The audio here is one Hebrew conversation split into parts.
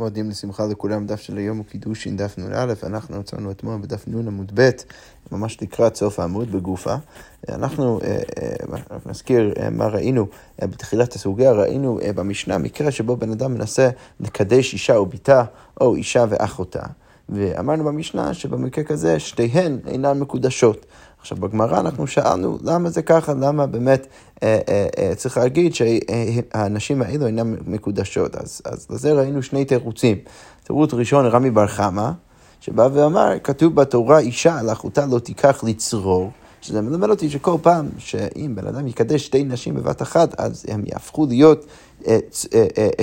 מועדים לשמחה לכולם, דף של היום הוא קידושין, דף נ"א, אנחנו עצרנו אתמול בדף נ' עמוד ב', ממש לקראת סוף העמוד בגופה. אנחנו אה, אה, רק נזכיר אה, מה ראינו בתחילת הסוגיה, ראינו במשנה מקרה שבו בן אדם מנסה לקדש אישה או בתה, או אישה ואחותה. ואמרנו במשנה שבמקרה כזה שתיהן אינן מקודשות. עכשיו, בגמרא אנחנו שאלנו למה זה ככה, למה באמת אה, אה, אה, צריך להגיד שהנשים האלו אינן מקודשות. אז, אז לזה ראינו שני תירוצים. תירוץ ראשון, רמי בר חמא, שבא ואמר, כתוב בתורה, אישה על אחותה לא תיקח לצרור. שזה מלמד אותי שכל פעם שאם בן אדם יקדש שתי נשים בבת אחת, אז הם יהפכו להיות אה, אה, אה,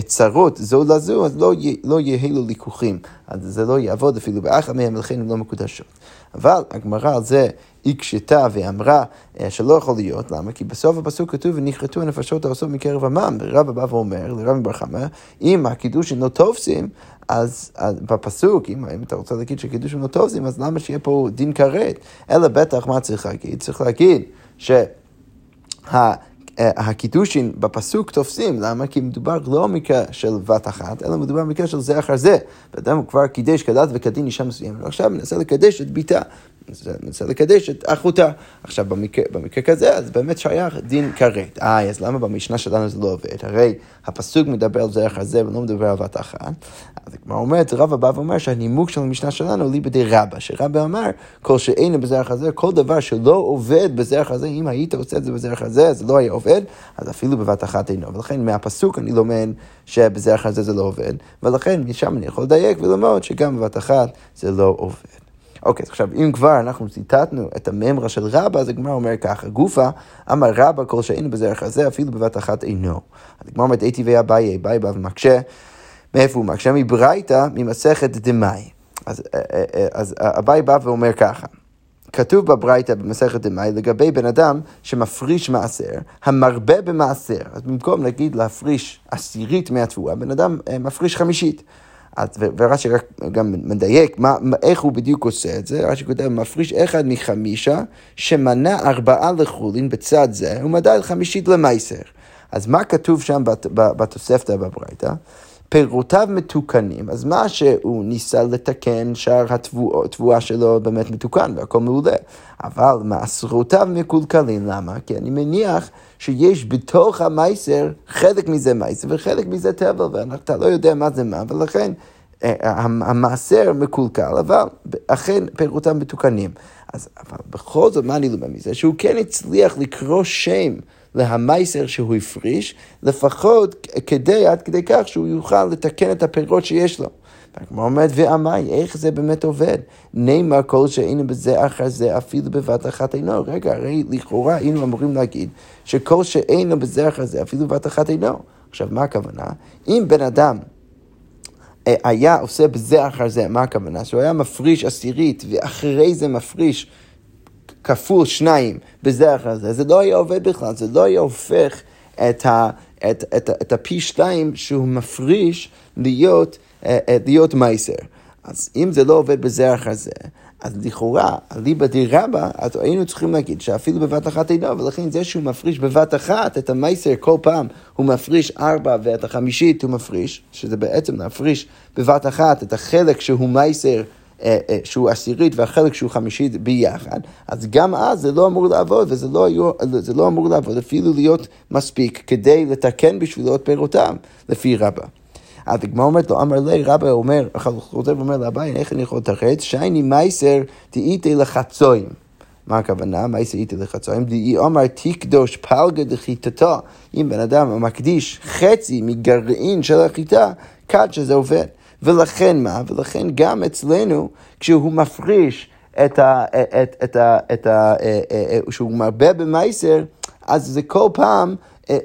צרות זו לזו, אז לא, לא יהיו לו ליכוחים. אז זה לא יעבוד אפילו באחת מהם, ולכן הן לא מקודשות. אבל הגמרא על זה הקשתה ואמרה שלא יכול להיות, למה? כי בסוף הפסוק כתוב ונכרתו הנפשות העושות מקרב עמם, ורבא בא ואומר לרבי בר חמא, אם הקידושין לא תופסים, אז, אז בפסוק, אם, אם אתה רוצה להגיד שקידושין לא תופסים, אז למה שיהיה פה דין כרת? אלא בטח מה צריך להגיד? צריך להגיד שה... אה, הקידושין בפסוק תופסים, למה? כי מדובר לא במקרה של בת אחת, אלא מדובר במקרה של זה אחר זה. ואדם כבר קידש כדת וכדין אישה מסוימת, ועכשיו מנסה לקדש את ביתה. מנסה לקדש את אחותה. עכשיו, במקרה, במקרה כזה, אז באמת שייך דין כרת. אה, אז למה במשנה שלנו זה לא עובד? הרי הפסוק מדבר על זה אחר זה ולא מדבר על בת אחת. אז הגמרא אומרת, רבא בא ואומר שהנימוק של המשנה שלנו הוא ליבדי רבא, שרבא אמר, כל שאין בזרח הזה, כל דבר שלא עובד בזרח הזה, אם היית עושה את זה בזרח הזה, זה לא היה עובד, אז אפילו בבת אחת אינו. ולכן מהפסוק אני לומד שבזרח הזה זה לא עובד, ולכן משם אני יכול לדייק וללמוד שגם בבת אחת זה לא עובד. אוקיי, אז עכשיו, אם כבר אנחנו ציטטנו את הממרה של רבא, אז הגמרא אומר ככה, גופה, אמר רבא כל שהיינו בזרח הזה, אפילו בבת אחת אינו. אז הגמרא אומרת, הייתי ואביי, אביי בא ומקשה, מאיפה הוא מקשה? מברייתא, ממסכת דמאי. אז, אה, אה, אה, אביי בא ואומר ככה. כתוב בברייתא במסכת דמאי לגבי בן אדם שמפריש מעשר, המרבה במעשר. אז במקום להגיד להפריש עשירית מהתבואה, בן אדם מפריש חמישית. ורש"י רק גם מדייק מה, איך הוא בדיוק עושה את זה, רש"י כותב, מפריש אחד מחמישה שמנה ארבעה לחולין בצד זה, ומדד חמישית למייסר. אז מה כתוב שם בתוספתא בברייתא? פירותיו מתוקנים, אז מה שהוא ניסה לתקן, שאר התבואה שלו באמת מתוקן והכל מעולה. אבל מעשרותיו מקולקלים, למה? כי אני מניח שיש בתוך המייסר חלק מזה מייסר וחלק מזה טבל, ואתה לא יודע מה זה מה, ולכן אה, המעשר מקולקל, אבל אכן פירותיו מתוקנים. אז אבל בכל זאת, מה אני לומד מזה? שהוא כן הצליח לקרוא שם. להמייסר שהוא הפריש, לפחות כדי, עד כדי כך שהוא יוכל לתקן את הפירות שיש לו. והגמרא אומרת, ועמי, איך זה באמת עובד? נאמר כל שהיינו בזה אחר זה, אפילו בבת אחת אינו. רגע, הרי לכאורה היינו אמורים להגיד שכל שאינו בזה אחר זה, אפילו בבת אחת אינו. עכשיו, מה הכוונה? אם בן אדם אה, היה עושה בזה אחר זה, מה הכוונה? שהוא היה מפריש עשירית, ואחרי זה מפריש כפול שניים בזה אחר זה, זה לא היה עובד בכלל, זה לא היה הופך את, ה, את, את, את הפי שתיים שהוא מפריש להיות, להיות מייסר. אז אם זה לא עובד בזה אחר זה, אז לכאורה, אליבא די רבא, אז היינו צריכים להגיד שאפילו בבת אחת אינו, ולכן זה שהוא מפריש בבת אחת את המייסר כל פעם, הוא מפריש ארבע ואת החמישית הוא מפריש, שזה בעצם להפריש בבת אחת את החלק שהוא מייסר אה, אה, שהוא עשירית והחלק שהוא חמישית ביחד, אז גם אז זה לא אמור לעבוד, וזה לא, זה לא אמור לעבוד אפילו להיות מספיק כדי לתקן בשבילו את פירותיו, לפי רבא. אז הגמרא אומרת לו, אמר לי, רבא אומר, חוזר ואומר לאביי, איך אני יכול לתרץ? שייני מייסר תהיתי לחצויים. מה הכוונה? מייסר תהיתי לחצויים? דהי אומר תקדוש פלגה דחיתתו. אם בן אדם מקדיש חצי מגרעין של החיטה, כד שזה עובד. ולכן מה? ולכן גם אצלנו, כשהוא מפריש את ה... את, את ה, את ה אה, אה, אה, שהוא מרבה במייסר, אז זה כל פעם,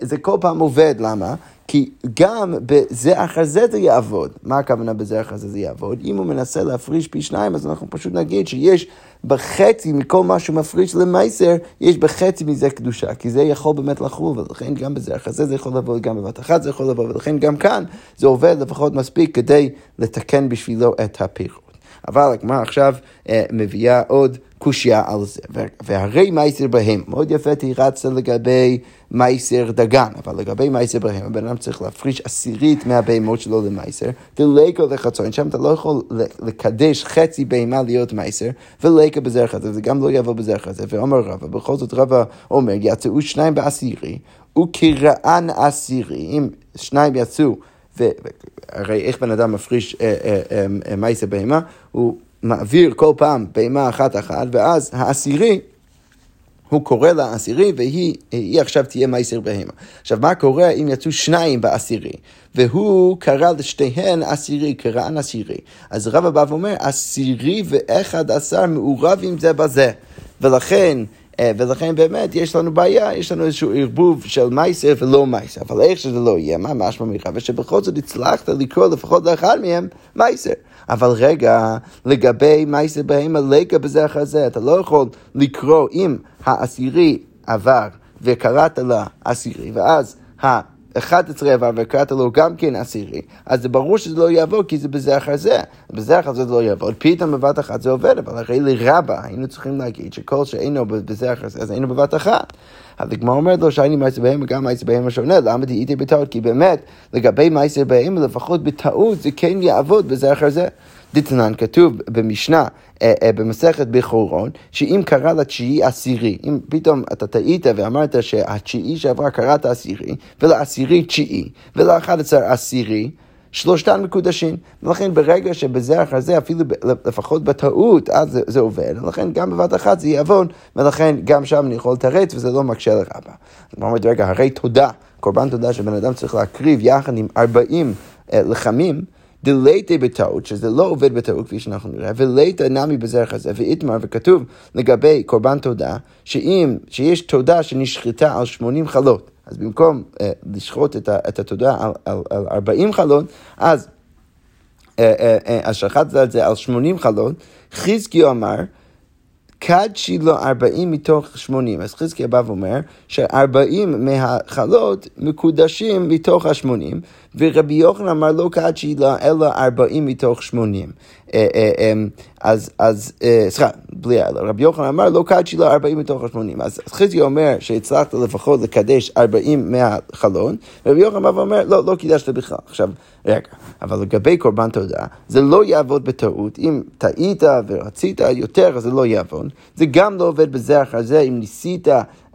זה כל פעם עובד, למה? כי גם בזה אחר זה זה יעבוד. מה הכוונה בזה אחר זה זה יעבוד? אם הוא מנסה להפריש פי שניים, אז אנחנו פשוט נגיד שיש בחצי מכל מה שהוא מפריש למייסר, יש בחצי מזה קדושה, כי זה יכול באמת לחול, ולכן גם בזה אחר זה זה יכול לבוא, גם בבת אחת זה יכול לבוא, ולכן גם כאן זה עובד לפחות מספיק כדי לתקן בשבילו את הפירות. אבל הגמרא עכשיו אה, מביאה עוד קושייה על זה. והרי מייסר בהם, מאוד יפה תירצת לגבי מייסר דגן, אבל לגבי מייסר בהם, הבן אדם צריך להפריש עשירית מהבהמות שלו למייסר, ולקו לחצון, שם אתה לא יכול לקדש חצי בהמה להיות מייסר, ולקו בזרח חזה, זה גם לא יבוא בזרח חזה, ואומר רבא, בכל זאת רבא אומר, יצאו שניים בעשירי, וכרען עשירי, אם שניים יצאו, והרי איך בן אדם מפריש אה, אה, אה, מייסר בהמה, הוא מעביר כל פעם בהמה אחת אחת, ואז העשירי, הוא קורא לה עשירי, והיא עכשיו תהיה מייסר בהמה. עכשיו, מה קורה אם יצאו שניים בעשירי, והוא קרא לשתיהן עשירי, קראן עשירי. אז רבא בא ואומר, עשירי ואחד עשר מעורבים זה בזה. ולכן, ולכן באמת יש לנו בעיה, יש לנו איזשהו ערבוב של מייסר ולא מייסר, אבל איך שזה לא יהיה, מה משמע מרבא? שבכל זאת הצלחת לקרוא לפחות לאחד מהם מייסר. אבל רגע, לגבי מייסר בהמה לקה בזה אחר זה, אתה לא יכול לקרוא אם העשירי עבר וקראת לה עשירי, ואז. 11 עבר וקראת לו גם כן עשירי, אז זה ברור שזה לא יעבור כי זה בזה אחר זה. בזה אחר זה לא יעבור. פתאום בבת אחת זה עובד, אבל הרי לרבה היינו צריכים להגיד שכל שאינו בזה אחר זה, אז היינו בבת אחת. אז הגמרא אומרת לו שאני מעשר בהם וגם מעשר בהם השונה, למה דהיתי בטעות? כי באמת, לגבי מעשר בהם, לפחות בטעות זה כן יעבוד בזה אחר זה. דתנן כתוב במשנה, אה, אה, במסכת בכורון, שאם קרא לתשיעי עשירי, אם פתאום אתה טעית ואמרת שהתשיעי שעברה קראת עשירי, ולעשירי תשיעי, ולאחד עשר עשירי, שלושתן מקודשים. ולכן ברגע שבזה אחר זה, אפילו לפחות בטעות, אז זה, זה עובד. ולכן גם בבת אחת זה יעבוד, ולכן גם שם אני יכול לתרץ וזה לא מקשה לרבה. אז אומרת, רגע, הרי תודה, קורבן תודה שבן אדם צריך להקריב יחד עם 40 אה, לחמים. דלייטה בטעות, שזה לא עובד בטעות כפי שאנחנו נראה, ולייטה נמי בזרח הזה, ואיתמר, וכתוב לגבי קורבן תודה, שאם, שיש תודה שנשחטה על 80 חלות, אז במקום uh, לשחוט את, את התודה על, על, על 40 חלות, אז, uh, uh, uh, אז שחטת את זה על 80 חלות, חזקי אמר, קדשי לו 40 מתוך 80. אז חזקיה בא ואומר ש-40 מהחלות מקודשים מתוך ה-80, ורבי יוחנן אמר לא קדשי לו אלא 40 מתוך 80. אה, אה, אמ, אז, אז, אה, סליחה, בלי רבי יוחנן אמר לא קדשי לו 40 מתוך ה-80. אז חזקיה אומר שהצלחת לפחות לקדש 40 מהחלון, ורבי יוחנן בא ואומר לא, לא קידשת בכלל. עכשיו, רגע, אבל לגבי קורבן תודה, זה לא יעבוד בטעות. אם טעית ורצית יותר, אז זה לא יעבוד. זה גם לא עובד בזה אחר זה, אם ניסית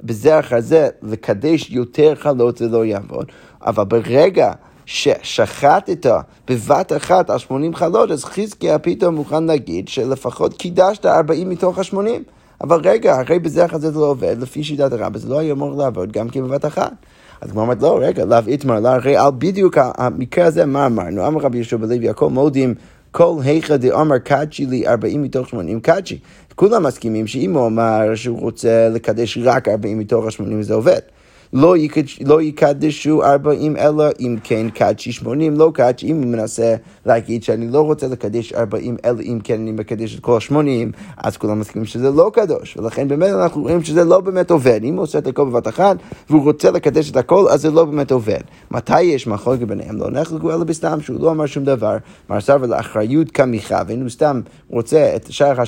בזה אחר זה לקדש יותר חלות, זה לא יעבוד. אבל ברגע ששחטת בבת אחת על 80 חלות, אז חזקיה פתאום מוכן להגיד שלפחות קידשת 40 מתוך ה-80. אבל רגע, הרי בזה אחר זה לא עובד, לפי שיטת הרבי, זה לא היה אמור לעבוד גם כן בבת אחת. אז כמו אומרת, לא, רגע, לאו איתמר, לא, הרי על בדיוק המקרה הזה, מה אמרנו? אמר רבי יהושע בלוי, הכל מודים. כל היכא דאמר קדשי לי 40 מתוך 80 קדשי. כולם מסכימים שאם הוא אמר שהוא רוצה לקדש רק 40 מתוך ה-80 זה עובד. לא, יקדש, לא יקדשו ארבעים אלא אם כן קדשי שמונים, לא קדשי, אם הוא מנסה להגיד שאני לא רוצה לקדש ארבעים אלא אם כן אני מקדש את כל השמונים, אז כולם מסכימים שזה לא קדוש, ולכן באמת אנחנו רואים שזה לא באמת עובד. אם הוא עושה את הכל בבת אחת והוא רוצה לקדש את הכל, אז זה לא באמת עובד. מתי יש מחלוקת ביניהם? לא נחלקו אלא בסתם שהוא לא אמר שום דבר, מרסר ולאחריות ואם הוא סתם רוצה את שאר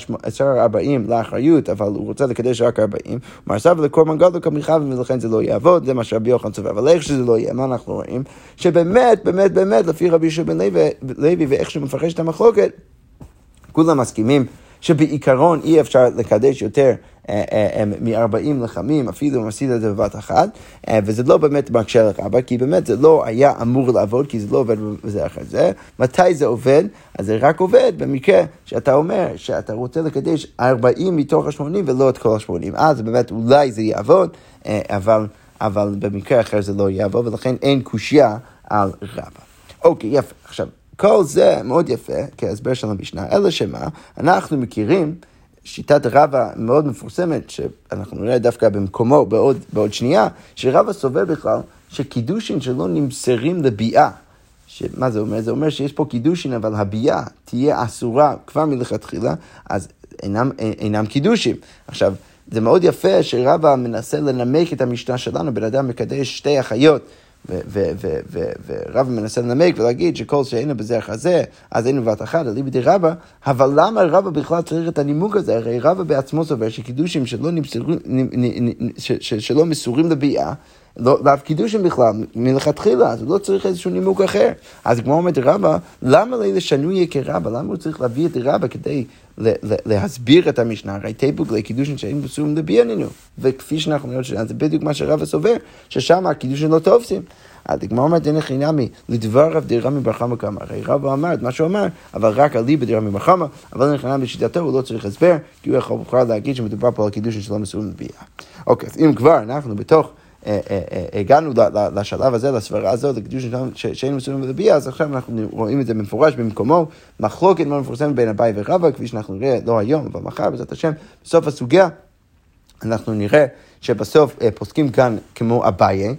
ה-40 לאחריות, אבל הוא רוצה לקדש רק 40, מרסר ולקורבן גדול כמיכה, ולכן זה לא יעבוד. לעבוד, זה מה שרבי יוחנן צופה. אבל איך שזה לא יהיה, מה אנחנו רואים? שבאמת, באמת, באמת, לפי רבי יהושע בן לוי, ואיך שהוא מפרש את המחלוקת, כולם מסכימים שבעיקרון אי אפשר לקדש יותר אה, אה, אה, מ-40 לחמים, אפילו אם עשית את זה בבת אחת, וזה לא באמת מקשה לך, כי באמת זה לא היה אמור לעבוד, כי זה לא עובד בזה אחרי זה. מתי זה עובד? אז זה רק עובד במקרה שאתה אומר שאתה רוצה לקדש 40 מתוך ה-80 ולא את כל ה-80. אז באמת אולי זה יעבוד, אבל... אבל במקרה אחר זה לא יעבור, ולכן אין קושייה על רבא. אוקיי, יפה. עכשיו, כל זה מאוד יפה כהסבר של המשנה, אלא שמה, אנחנו מכירים שיטת רבא מאוד מפורסמת, שאנחנו נראה דווקא במקומו בעוד, בעוד שנייה, שרבא סובר בכלל שקידושין שלא נמסרים לביאה. מה זה אומר? זה אומר שיש פה קידושין, אבל הביאה תהיה אסורה כבר מלכתחילה, אז אינם, אינם קידושים. עכשיו, זה מאוד יפה שרבא מנסה לנמק את המשנה שלנו, בן אדם מקדש שתי אחיות ורבא מנסה לנמק ולהגיד שכל שאינו בזרח הזה, אז היינו בבת אחת, אליבא רבא, אבל למה רבא בכלל צריך את הנימוק הזה? הרי רבא בעצמו סובר שקידושים שלא, נמסרו, שלא מסורים לביאה, לא, לאו קידושים בכלל, מלכתחילה, אז הוא לא צריך איזשהו נימוק אחר. אז כמו אומרת רבא, למה לאלה שנוי כרבא? למה הוא צריך להביא את רבא כדי להסביר את המשנה? הרי תיפוק לקידושים שאין בסורים לביאנינו. וכפי שאנחנו רואים, זה בדיוק מה שרבא סובר, ששם הקידושים לא תופסים. אז הגמרא אומרת אין חינמי, לדבר רב דרמי בר חמא כמה. הרי רבא אמר את מה שהוא אמר, אבל רק על ליבא דרמי בר חמא, אבל אין חינמי בשיטתו, הוא לא צריך הסבר, כי הוא יכול להגיד שמדובר פה על קידושים שלא מסורים לביאה. אוקיי, אז אם כבר אנחנו בתוך... אה, אה, אה, הגענו לשלב הזה, לסברה הזאת, לקידוש שאין מסוים לביאה, אז עכשיו אנחנו רואים את זה במפורש במקומו. מחלוקת מאוד מפורסמת בין אביי ורבא, כפי שאנחנו נראה, לא היום, אבל מחר, בעזרת השם, בסוף הסוגיה, אנחנו נראה שבסוף פוסקים כאן כמו אביי.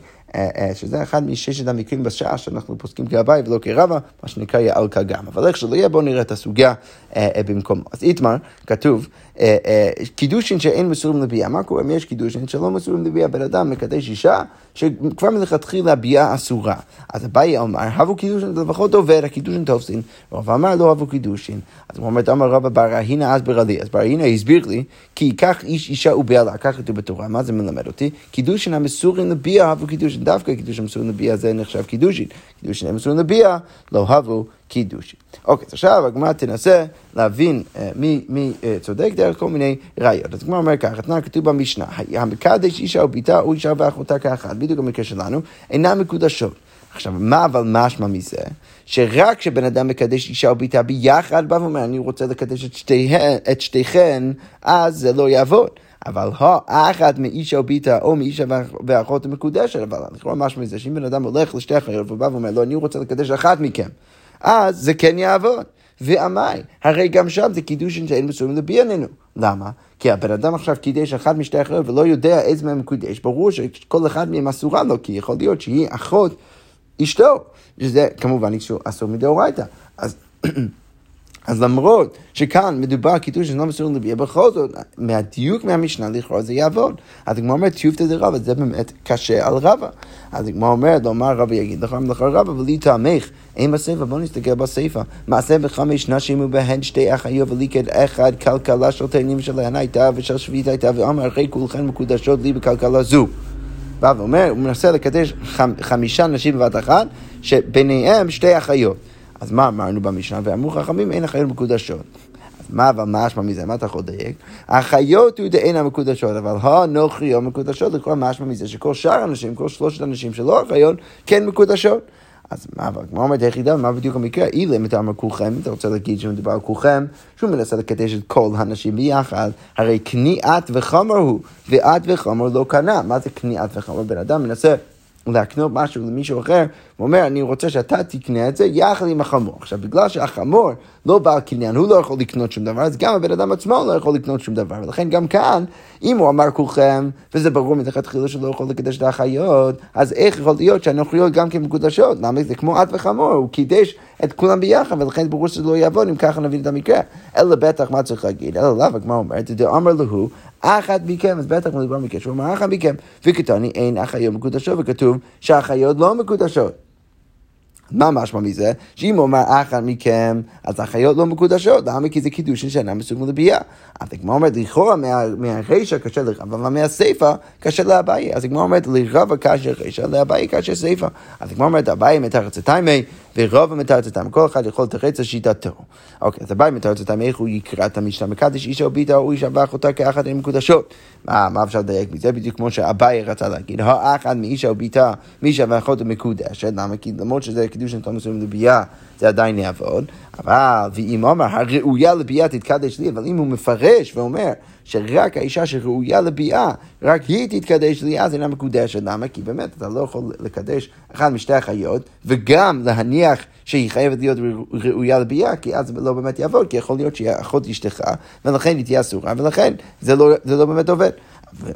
שזה אחד מששת המקרים בשעה שאנחנו פוסקים כאביי ולא כרבא, מה שנקרא יע"ל קג"ם. אבל איך שלא יהיה, בואו נראה את הסוגיה במקומו. אז איתמר, כתוב, קידושין שאין מסורים לביאה. מה קורה אם יש קידושין שלא מסורים לביאה? בן אדם מקדש אישה שכבר מלכתחילה ביאה אסורה. אז אביי אמר, הוו קידושין, לפחות עובר, הקידושין תופסין. רבא אמר לא הוו קידושין. אז הוא אומר, אמר רבא בר אהינא אסברה לי. אז בר אהינא הסביר לי, כי יקח איש אישה ובעלה, כך כתוב בתורה. מה זה מלמד אותי? קידושין המסורים לביאה, הוו קידושין. דווקא קידושין המסורים לביאה זה נחשב קידושין. קידושין המסורים לביאה, לא הוו קידושין. אוקיי, אז עכשיו הגמרא תנסה להבין אה, מי, מי אה, צודק דרך כל מיני ראיות. אז הגמרא אומרת ככה, תנא כתוב במשנה, המקדש אישה ובתה או אישה ואחותה כאחת, בדיוק המקרה שלנו, אינן מקודשות. עכשיו, מה אבל משמע מזה? שרק כשבן אדם מקדש אישה וביתה ביחד, בא ואומר, אני רוצה לקדש את, שתיהן, את שתיכן, אז זה לא יעבוד. אבל האחת מאישה או ביתה או מאישה ואחות המקודשת, אבל אני לכאורה משמע מזה שאם בן אדם הולך לשתי אחיות ובא ואומר, לא, אני רוצה לקדש אחת מכם. אז זה כן יעבוד. ועמי, הרי גם שם זה קידושין שאין מסוים לביאננו. למה? כי הבן אדם עכשיו קידש אחת משתי אחיות ולא יודע איזה מהם קידש, ברור שכל אחד מהם אסורה לו, כי יכול להיות שהיא אחות אשתו, שזה כמובן אסור מדאורייתא. אז אז למרות שכאן מדובר קידוש שאינו מסור לביאה, בכל זאת, מהדיוק מהמשנה לכאורה זה יעבוד. אז הגמרא אומרת, טיובתא דרבא, זה באמת קשה על רבא. אז הגמרא אומרת, לא מה רבא יגיד לך מלאכה רבא, ולי טעמך, אין בסיפא, בוא נסתכל בסיפא. מעשה בחמש נשים ובהן שתי אחיות וליקד אחד, כלכלה של תאנים שלהן הייתה ושל שביעית הייתה, ואמר, אחרי כולכן מקודשות לי בכלכלה זו. בא ואומר, הוא מנסה לקדש חמישה נשים בבת אחת, שביניהם שתי אחיות. אז מה אמרנו במשנה? ואמרו חכמים אין החיות מקודשות. אז מה אבל משמע מזה? מה אתה יכול לדייק? החיות הוא דאין המקודשות, אבל הנוכריות מקודשות, לכל משמע מזה שכל שאר האנשים, כל שלושת האנשים שלא החיות, כן מקודשות. אז מה, אבל כמו אומרת היחידה, מה בדיוק המקרה? אילם אתה אומר כולכם, אתה רוצה להגיד שמדובר על כולכם, שהוא מנסה לקדש את כל הנשים ביחד, הרי כניעת וחמר הוא, ואת וחמר לא קנה. מה זה כניעת וחמר? בן אדם מנסה להקנות משהו למישהו אחר, הוא אומר, אני רוצה שאתה תקנה את זה יחד עם החמור. עכשיו, בגלל שהחמור לא בעל קניין, הוא לא יכול לקנות שום דבר, אז גם הבן אדם עצמו לא יכול לקנות שום דבר. ולכן גם כאן, אם הוא אמר כולכם, וזה ברור מלכתחילה שלא יכול לקדש את האחיות, אז איך יכול להיות שהנוכריות גם כן מקודשות? למה זה כמו את וחמור, הוא קידש את כולם ביחד, ולכן ברור שזה לא יעבוד אם ככה נבין את המקרה. אלא בטח מה צריך להגיד, אלא לאו, הגמרא אומרת, דאמר להו, אחת מכם, אז בטח מדובר מקשר, הוא אמר אחת מכם, וכתוני אין אחיות מקודשות, וכתוב שהאחיות לא מקודשות. מה משמע מזה? שאם אומר אחת מכם, אז החיות לא מקודשות, למה? כי זה קידושין שאינם מסוגלים לביאה. אז הגמרא אומרת, לכאורה מהרישא קשה לרבא, אבל מהסיפא קשה לאביי. אז הגמרא אומרת, לרבא קשה רישא, לאביי קשה סיפא. אז הגמרא אומרת, אביי מתחת לטיימי, מתחת לטיימי. כל אחד יכול לתרץ לשיטתו. אוקיי, אז מתחת לטיימי, איך הוא יקרא את המשנה? מקדש אישה או ביתה או אישה ואחותה כאחת הן מקודשות. מה, מה אפשר לדייק מזה? בדיוק כמו שאביי רצה להגיד, האחד מאישה או ביתה, מאישה ואחותה מקודשת. למה? כי למרות שזה קידוש נתון מסוים לביאה, זה עדיין יעבוד. אבל, ואם אומר, הראויה לביאה תתקדש לי, אבל אם הוא מפרש ואומר שרק האישה שראויה לביאה, רק היא תתקדש לי, אז אינה מקודשת. למה? כי באמת אתה לא יכול לקדש אחד משתי החיות, וגם להניח שהיא חייבת להיות ראויה לביאה, כי אז זה לא באמת יעבוד, כי יכול להיות שהיא אחות אשתך, ולכן היא תהיה אסורה, ולכן זה לא, זה לא באמת עובד.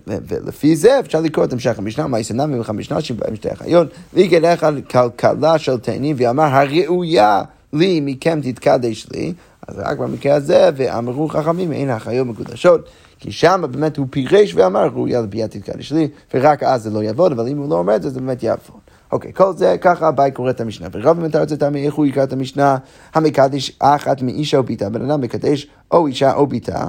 ולפי זה אפשר לקרוא את המשך המשנה, מה יסנם ממך משנה שבהם שתי החיות, ויגד אחד כלכלה של תאנים, ואמר הראויה לי מכם תתקדש לי, אז רק במקרה הזה, ואמרו חכמים אין החיות מקודשות. כי שם באמת הוא פירש ואמר ראויה לביאה תתקדש לי, ורק אז זה לא יעבוד, אבל אם הוא לא אומר את זה, זה באמת יעבוד. אוקיי, כל זה, ככה אביי קורא את המשנה. ורב מתרץ את עמי, איך הוא יקרא את המשנה? המקדש אחת מאישה או ביתה. בן אדם מקדש או אישה או ביתה.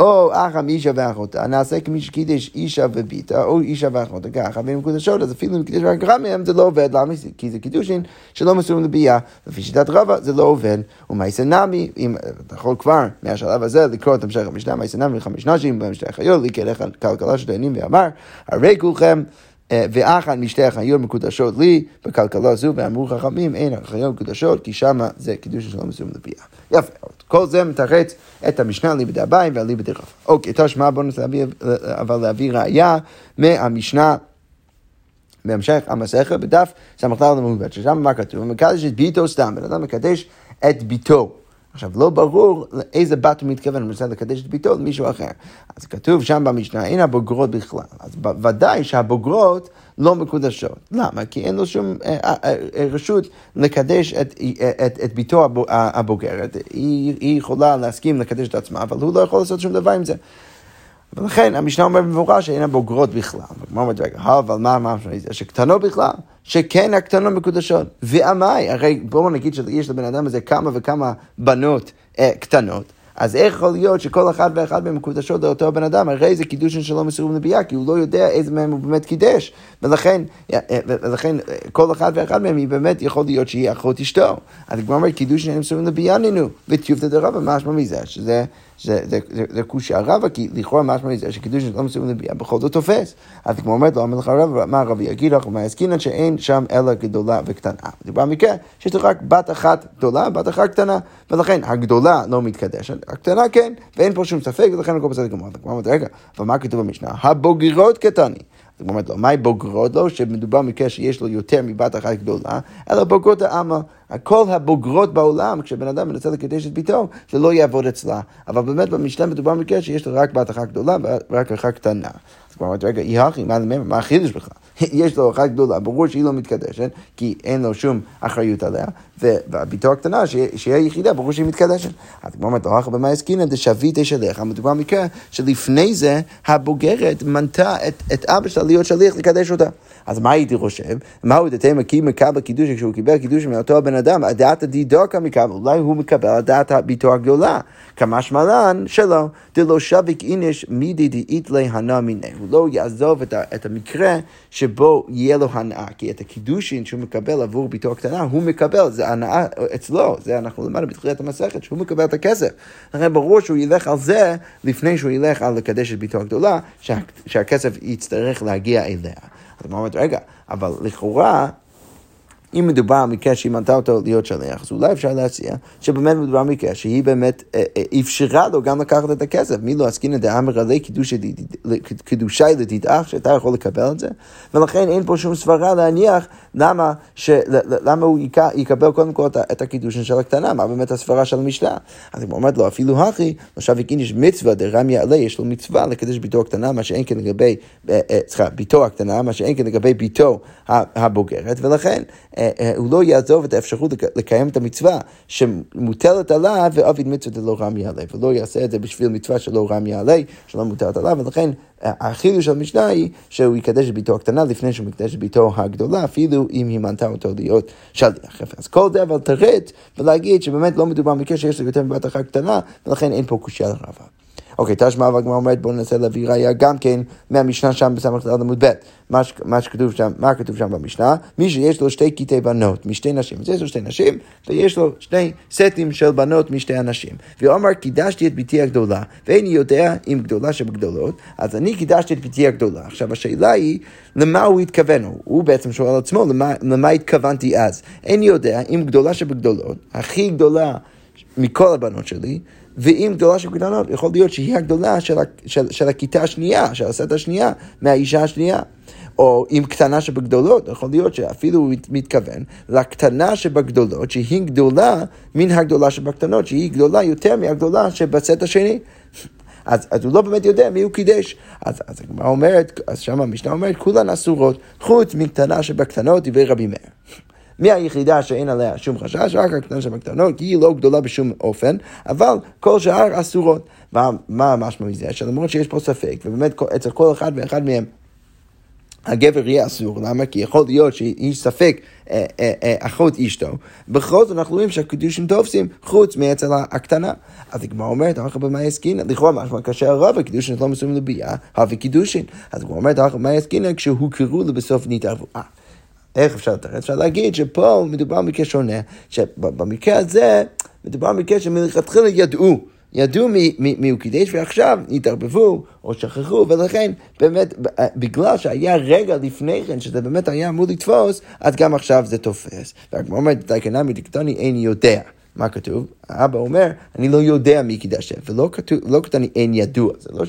או אחא מאישה ואחותה, נעשה כמי שקידש אישה וביתה, או אישה ואחותה ככה, והן מקודשות, אז אפילו אם קידש רק אחד מהם זה לא עובד, למה? כי זה קידושין שלא מסורים לביאה, לפי שיטת רבא זה לא עובד. ומאיסא נמי, אם אתה יכול כבר מהשלב הזה לקרוא את המשך המשנה, מאיסא נמי לחמש נשים, בהם שתי חיות, לקרח כלכלה של דיינים ואמר, הרי כולכם אה, ואחת משתי החיות מקודשות לי בכלכלה זו, ואמרו חכמים, אין החיות מקודשות, כי שמה זה קידוש שלא מסוים לביאה. יפה, כל זה מתרץ את המשנה ליבדי הבית והליבדי רב. אוקיי, תשמע, בואו ננסה להביא, אבל להביא ראייה מהמשנה. בהמשך המסכת בדף ס"ד עמוד ששם מה כתוב? מקדש את ביתו סתם, בן אדם מקדש את ביתו. עכשיו, לא ברור לאיזה בת הוא מתכוון, הוא רוצה לקדש את ביתו למישהו אחר. אז כתוב שם במשנה, אין הבוגרות בכלל. אז ודאי שהבוגרות לא מקודשות. למה? כי אין לו שום אה, אה, אה, רשות לקדש את, את, את ביתו הבוגרת. היא, היא יכולה להסכים לקדש את עצמה, אבל הוא לא יכול לעשות שום דבר עם זה. ולכן המשנה אומר במפורש שאין הבוגרות בכלל. כמו אומרת, רגע, אבל מה המשמעות? שקטנות בכלל, שכן הקטנות מקודשות. ועמי, הרי בואו נגיד שיש לבן אדם הזה כמה וכמה בנות אה, קטנות. אז איך יכול להיות שכל אחד ואחד מהם מקודשות לאותו בן אדם? הרי זה קידושין שלא מסורים לביאה, כי הוא לא יודע איזה מהם הוא באמת קידש. ולכן, אה, אה, ולכן כל אחד ואחד מהם היא באמת יכול להיות שהיא אחות אשתו. אז הגמרא אומרת קידושין הם מסורים לביאה נינו, וטיובתא דרבא משמע מזה, שזה... זה קושייה רבה, כי לכאורה משמע מזה שקידוש לא מסוים לביאה בכל זאת תופס. אז כמו אומרת לו, אמר לך רב, מה רבי יגיד לך, ומה יסקינן שאין שם אלא גדולה וקטנה. מדובר במקרה שיש לך רק בת אחת גדולה, בת אחת קטנה, ולכן הגדולה לא מתקדשת, הקטנה כן, ואין פה שום ספק, ולכן הכל בסדר גמור. רגע, אבל מה כתוב במשנה? הבוגרות קטני. אז הוא אומר לו, מהי בוגרות לו? שמדובר במקרה שיש לו יותר מבת אחת גדולה, אלא בוגרות העמה. כל הבוגרות בעולם, כשבן אדם מנסה לקדש את ביתו, זה לא יעבוד אצלה. אבל באמת במשנה מדובר במקרה שיש לו רק בת אחת גדולה ורק אחת קטנה. אמרתי, רגע, יהכי, מה, מה החידוש בכלל? יש לו אחת גדולה, ברור שהיא לא מתקדשת, כי אין לו שום אחריות עליה, והביתו הקטנה, שהיא היחידה, ברור שהיא מתקדשת. אז כמו אומרת, הלכה במאי עסקינא דשביט אשליך, מדובר במקרה שלפני זה הבוגרת מנתה את, את אבא שלה להיות שליח לקדש אותה. אז מה הייתי חושב? מהו דתימה כי מקבל קידוש, כשהוא קיבל קידוש מאותו הבן אדם, הדעת הדידוקה מקבל, אולי הוא מקבל על דעת ביתו הגדולה. כמשמע לן שלא, דלא שביק איניש מידי דאית להנא מיניה. הוא לא יעזוב את, את המקרה שבו יהיה לו הנאה, כי את הקידושין שהוא מקבל עבור ביתו הקטנה, הוא מקבל, זה הנאה אצלו, זה אנחנו למדנו בתחילת המסכת, שהוא מקבל את הכסף. לכן ברור שהוא ילך על זה לפני שהוא ילך על לקדש את ביתו הגדולה, שה, שהכסף יצטרך להגיע אליה. אז מה אומרת, רגע, אבל לכאורה... אם מדובר על מקרה שהיא מנתה אותו להיות שליח, אז אולי אפשר להציע שבאמת מדובר על מקרה שהיא באמת אה, אה, אפשרה לו גם לקחת את הכסף. מי לא עסקינא דאמר עלי קידושי לדידך, שאתה יכול לקבל את זה, ולכן אין פה שום סברה להניח למה, ש, למה הוא יקבל קודם כל את הקידושין של הקטנה, מה באמת הסברה של המשנה. אז היא אומרת לו, אפילו הכי, עכשיו יש מצווה דרמי עלי, יש לו מצווה לקדש ביתו הקטנה, מה שאין כן לגבי, אה, סליחה, ביתו הקטנה, מה שאין כן לגבי ביתו הבוגרת, ולכן אה, אה, הוא לא יעזוב את האפשרות לקיים את המצווה שמוטלת עליו, ועביד מצווה דלא רמי עלי, ולא יעשה את זה בשביל מצווה שלא רמי עלי, שלא מוטלת עליו, ולכן אה, החידוש של המשנה היא שהוא יקדש את ביתו הקטנה לפני שהוא מקדש את ביתו הגדולה, אפילו אם היא מנתה אותו להיות שליח. אז כל זה אבל תרד ולהגיד שבאמת לא מדובר במקרה שיש לו יותר מבת אחת קטנה, ולכן אין פה קושייה לרבה. אוקיי, תשמע והגמרא אומרת בואו ננסה להביא ראייה גם כן מהמשנה שם בסמ"ך עמוד ב', מה שכתוב שם, מה כתוב שם במשנה? מי שיש לו שתי קטעי בנות משתי נשים, אז יש לו שתי נשים ויש לו שני סטים של בנות משתי אנשים. ואומר קידשתי את ביתי הגדולה, ואיני יודע אם גדולה שבגדולות, אז אני קידשתי את ביתי הגדולה. עכשיו השאלה היא, למה הוא התכוון? הוא בעצם שואל עצמו, למה, למה התכוונתי אז? איני יודע אם גדולה שבגדולות, הכי גדולה מכל הבנות שלי, ואם גדולה של קטנות, יכול להיות שהיא הגדולה של, של, של הכיתה השנייה, של הסט השנייה, מהאישה השנייה. או אם קטנה שבגדולות, יכול להיות שאפילו הוא מתכוון לקטנה שבגדולות, שהיא גדולה מן הגדולה שבקטנות, שהיא גדולה יותר מהגדולה שבסט השני. אז, אז הוא לא באמת יודע מי הוא קידש. אז, אז אומרת, אז שם המשנה אומרת, כולן אסורות, חוץ מקטנה שבקטנות, דברי רבי מאיר. מי היחידה שאין עליה שום חשש? רק הקטנה שבקטנות, כי היא לא גדולה בשום אופן, אבל כל שאר אסורות. מה המשמעות מזה? שלמרות שיש פה ספק, ובאמת אצל כל אחד ואחד מהם הגבר יהיה אסור, למה? כי יכול להיות שיש ספק אה, אה, אה, אחות אשתו, בכל זאת אנחנו רואים שהקידושים תופסים חוץ מאצל הקטנה. אז הגמרא אומרת, הלכה במאי עסקינן, לכאורה משמע קשה הרב, הקידושין לא מסוים לביאה, הווה קידושין. אז הגמרא אומרת, הלכה במאי עסקינן, כשהוא קראו לבסוף נתערבו. איך אפשר לתרץ? אפשר להגיד שפה מדובר במקרה שונה, שבמקרה הזה מדובר במקרה שמלכתחילה ידעו. ידעו מי הוא קידש ועכשיו התערבבו או שכחו ולכן באמת בגלל שהיה רגע לפני כן שזה באמת היה אמור לתפוס אז גם עכשיו זה תופס. והגמרא אומרת דייקנא מדקטוני אין יודע. מה כתוב? האבא אומר, אני לא יודע מי קידש ולא כתוב, לא כתוב אין ידוע, זה לא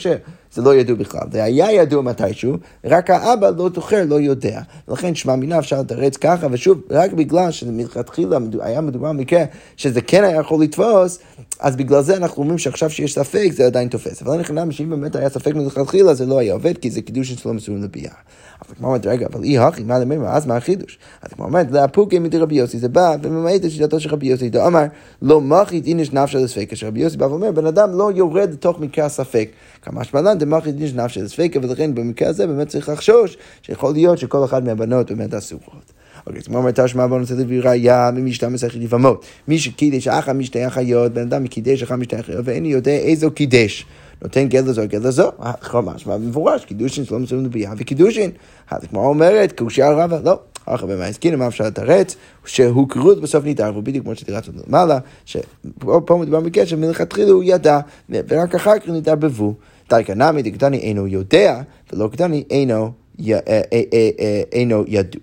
שזה לא ידוע בכלל, זה היה ידוע מתישהו, רק האבא לא זוכר, לא יודע. ולכן שמע מינה אפשר לתרץ ככה, ושוב, רק בגלל שמלכתחילה היה מדובר במקרה שזה כן היה יכול לתפוס, אז בגלל זה אנחנו אומרים שעכשיו שיש ספק זה עדיין תופס. אבל אני חושב שאם באמת היה ספק מלכתחילה זה לא היה עובד, כי זה קידוש שלא מסוים לביאה. אז כמו אומרת, רגע, אבל אי הכי, מה למימה, אז מה החידוש? אז כמו אומרת, לאפוקי מדי רבי יוסי, זה בא וממעט את שיטתו של רבי יוסי, דאמר, לא מחית איניש נפשא לספקה, שרבי יוסי בא ואומר, בן אדם לא יורד לתוך מקרה הספק. כמה שמלן דמחית איניש נפשא לספקה, ולכן במקרה הזה באמת צריך לחשוש שיכול להיות שכל אחד מהבנות באמת אסורות. אוקיי, אז כמו אומרת תשמע בוא נעשה דברי ראייה ממי שאתה מסכת לבמות. מי שקידש אחא משתי החיות, בן אדם קידש אחא משתי החיות, ואין יודע איזו קידש. נותן גט לזו, גט לזו, משמע במפורש, קידושין שלא מסוים לביאה וקידושין. אז כמו אומרת, קושי על רבה, לא. אחר הסכינה, מה אפשר לתרץ? שהוא כרות בסוף ניתן, ובדיוק כמו שתרצנו למעלה, שפה מדובר בקשר, מלכתחילה הוא ידע, ורק אחר כך נתערבבו. דייקה נמי דקטני אינו יודע, ולא קטני אינו ידוע.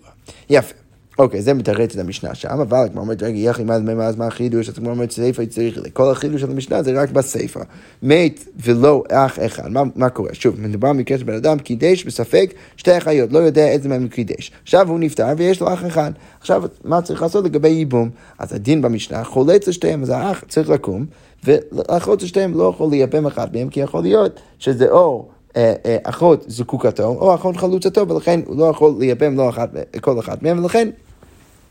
יפה. אוקיי, זה מתרץ את המשנה שם, אבל כמו אומרת, רגע, יחי מה מה, אז מה החידוש, אז כמו אומרת, סייפה צריך, כל החידוש של המשנה זה רק בסייפה. מת ולא אח אחד, מה, מה קורה? שוב, מדובר במקרה של בן אדם, קידש בספק שתי אחיות, לא יודע איזה מהם קידש. עכשיו הוא נפטר ויש לו אח אחד. עכשיו, מה צריך לעשות לגבי ייבום? אז הדין במשנה חולץ לשתיהם, אז האח צריך לקום, ולאחות לשתיהם לא יכול לייבם אחד מהם, כי יכול להיות שזה או... אה, אה, אחות זקוקתו או אחות חלוצתו, ולכן הוא לא יכול לייבם לא אחת, כל אחת מהם, ולכן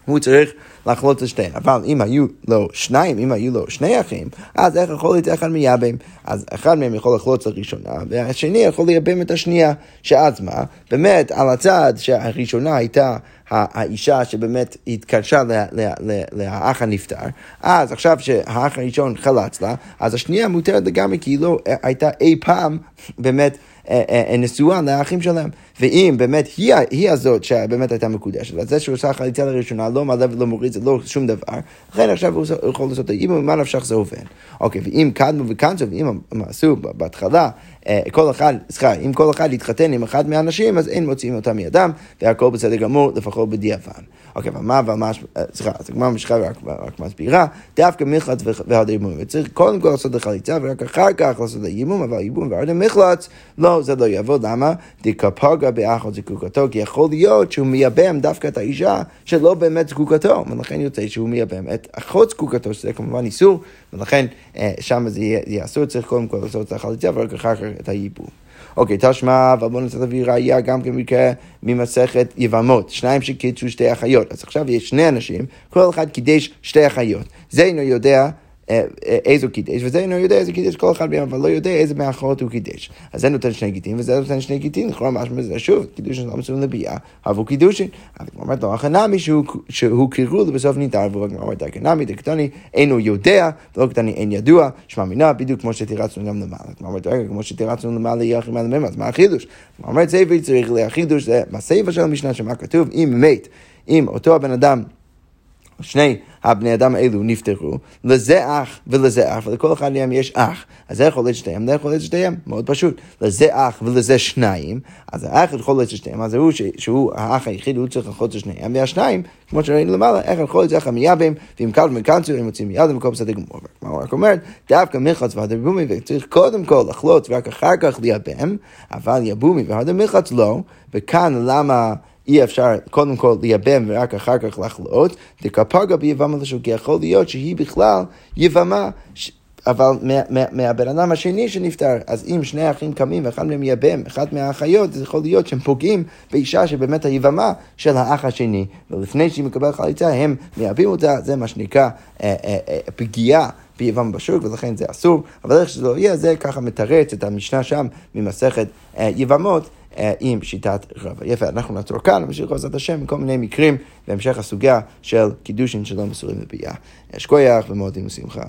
הוא צריך לחלות את שתיהן. אבל אם היו לו שניים, אם היו לו שני אחים, אז איך יכול להיות אחד מייבם? אז אחד מהם יכול לחלות לראשונה, והשני יכול לייבם את השנייה. שאז מה? באמת, על הצד שהראשונה הייתה האישה שבאמת התקדשה לאח הנפטר, אז עכשיו שהאח הראשון חלץ לה, אז השנייה מותרת לגמרי כי היא לא הייתה אי פעם באמת אה, אה, אה, נשואה לאחים שלהם. ואם באמת היא, היא הזאת שבאמת הייתה מקודשת, אז זה שהוא עושה חליצה לראשונה, לא מעלה ולא מוריד, זה לא שום דבר, לכן עכשיו הוא יכול לעשות את האימא, ממה נפשך זה עובד. אוקיי, ואם קדמו וקנצו, ואם הם עשו בהתחלה, כל אחד, סליחה, אם כל אחד יתחתן עם אחד מהאנשים, אז אין מוציאים אותם מידם, והכל בסדר גמור, לפחות בדיעבד. אוקיי, אבל מה, אבל מה, סליחה, אז הגמרא משכה רק, רק מסבירה, דווקא מחלץ והרדה יימום. וצריך קודם כל לעשות לחליצה, ורק אחר כך לעשות ליימום, אבל יימום והרדה מחלץ, לא, זה לא יעבוד, למה? דקפגה באחות זקוקתו, כי יכול להיות שהוא מייבם דווקא את האישה שלא באמת זקוקתו, ולכן יוצא שהוא מייבם את אחות זקוקתו, שזה כמובן איסור, ולכן אה, שם זה יהיה אסור, צריך קודם כל לעשות את החליצה, ורק אחר כך את הייבום. אוקיי, תשמע, אבל בואו נצטרך להביא ראייה גם כמקרה ממסכת יבמות, שניים שקידשו שתי אחיות. אז עכשיו יש שני אנשים, כל אחד קידש שתי אחיות. זה אינו יודע הוא קידש, וזה אינו יודע איזה קידש כל אחד מהם, אבל לא יודע איזה מהאחרות הוא קידש. אז זה נותן שני גיטין, וזה נותן שני גיטין, לכאורה משהו מזה, שוב, קידוש לא מסוים לביאה, אבו קידושין. אבל כמו אומרת לו, החנמי שהוא קירו לבסוף ניתן, והוא אומרת, הקנמי דקטני אינו יודע, ולא קטני אין ידוע, שמע מינה, בדיוק כמו שתירצנו גם למעלה. כמו אומרת, רגע, כמו שתירצנו למעלה יהיה אחרי מעלה אז מה החידוש? כמו אומרת, סייבר צריך להחידוש, זה בסייבר של המשנה, שמה כתוב, אם מת, אם אותו הבן אדם שני הבני אדם האלו נפטרו, לזה אח ולזה אח, ולכל אחד מהם יש אח. אז זה יכול להיות שתיהם, זה יכול להיות שתיהם, מאוד פשוט. לזה אח ולזה שניים, אז האח יכול להיות שתיהם, אז הוא שהוא האח היחיד, הוא צריך לחוץ לשניהם, והשניים, כמו שראינו למעלה, איך יכול להיות זה מייבם, ואם קל ומקנצו, הם מוצאים מיד ומקום בסדר גמור. מה הוא רק אומר? דווקא מחץ והדר בומי, וצריך קודם כל לחלוץ ורק אחר כך לייבם, אבל יבומי והדר מחץ לא, וכאן למה... אי אפשר קודם כל לייבם ורק אחר כך לחלות, דקפגה ביבמה לשוק, כי יכול להיות שהיא בכלל יבמה. אבל מה, מה, מהבן אדם השני שנפטר, אז אם שני אחים קמים ואחד מהם יבם, אחד מהאחיות, זה יכול להיות שהם פוגעים באישה שבאמת היבמה של האח השני, ולפני שהיא מקבלת חליצה הם מייבאים אותה, זה מה שנקרא אה, אה, אה, פגיעה. ביבם בשוק, ולכן זה אסור, אבל איך שזה לא יהיה, זה ככה מתרץ את המשנה שם ממסכת אה, יבמות, עם שיטת רבא. יפה, אנחנו נעצור כאן, נמשיך בעזרת השם עם כל מיני מקרים בהמשך הסוגיה של קידושין שלא מסורים לביאה. אשכוייח ומאודים ושמחה.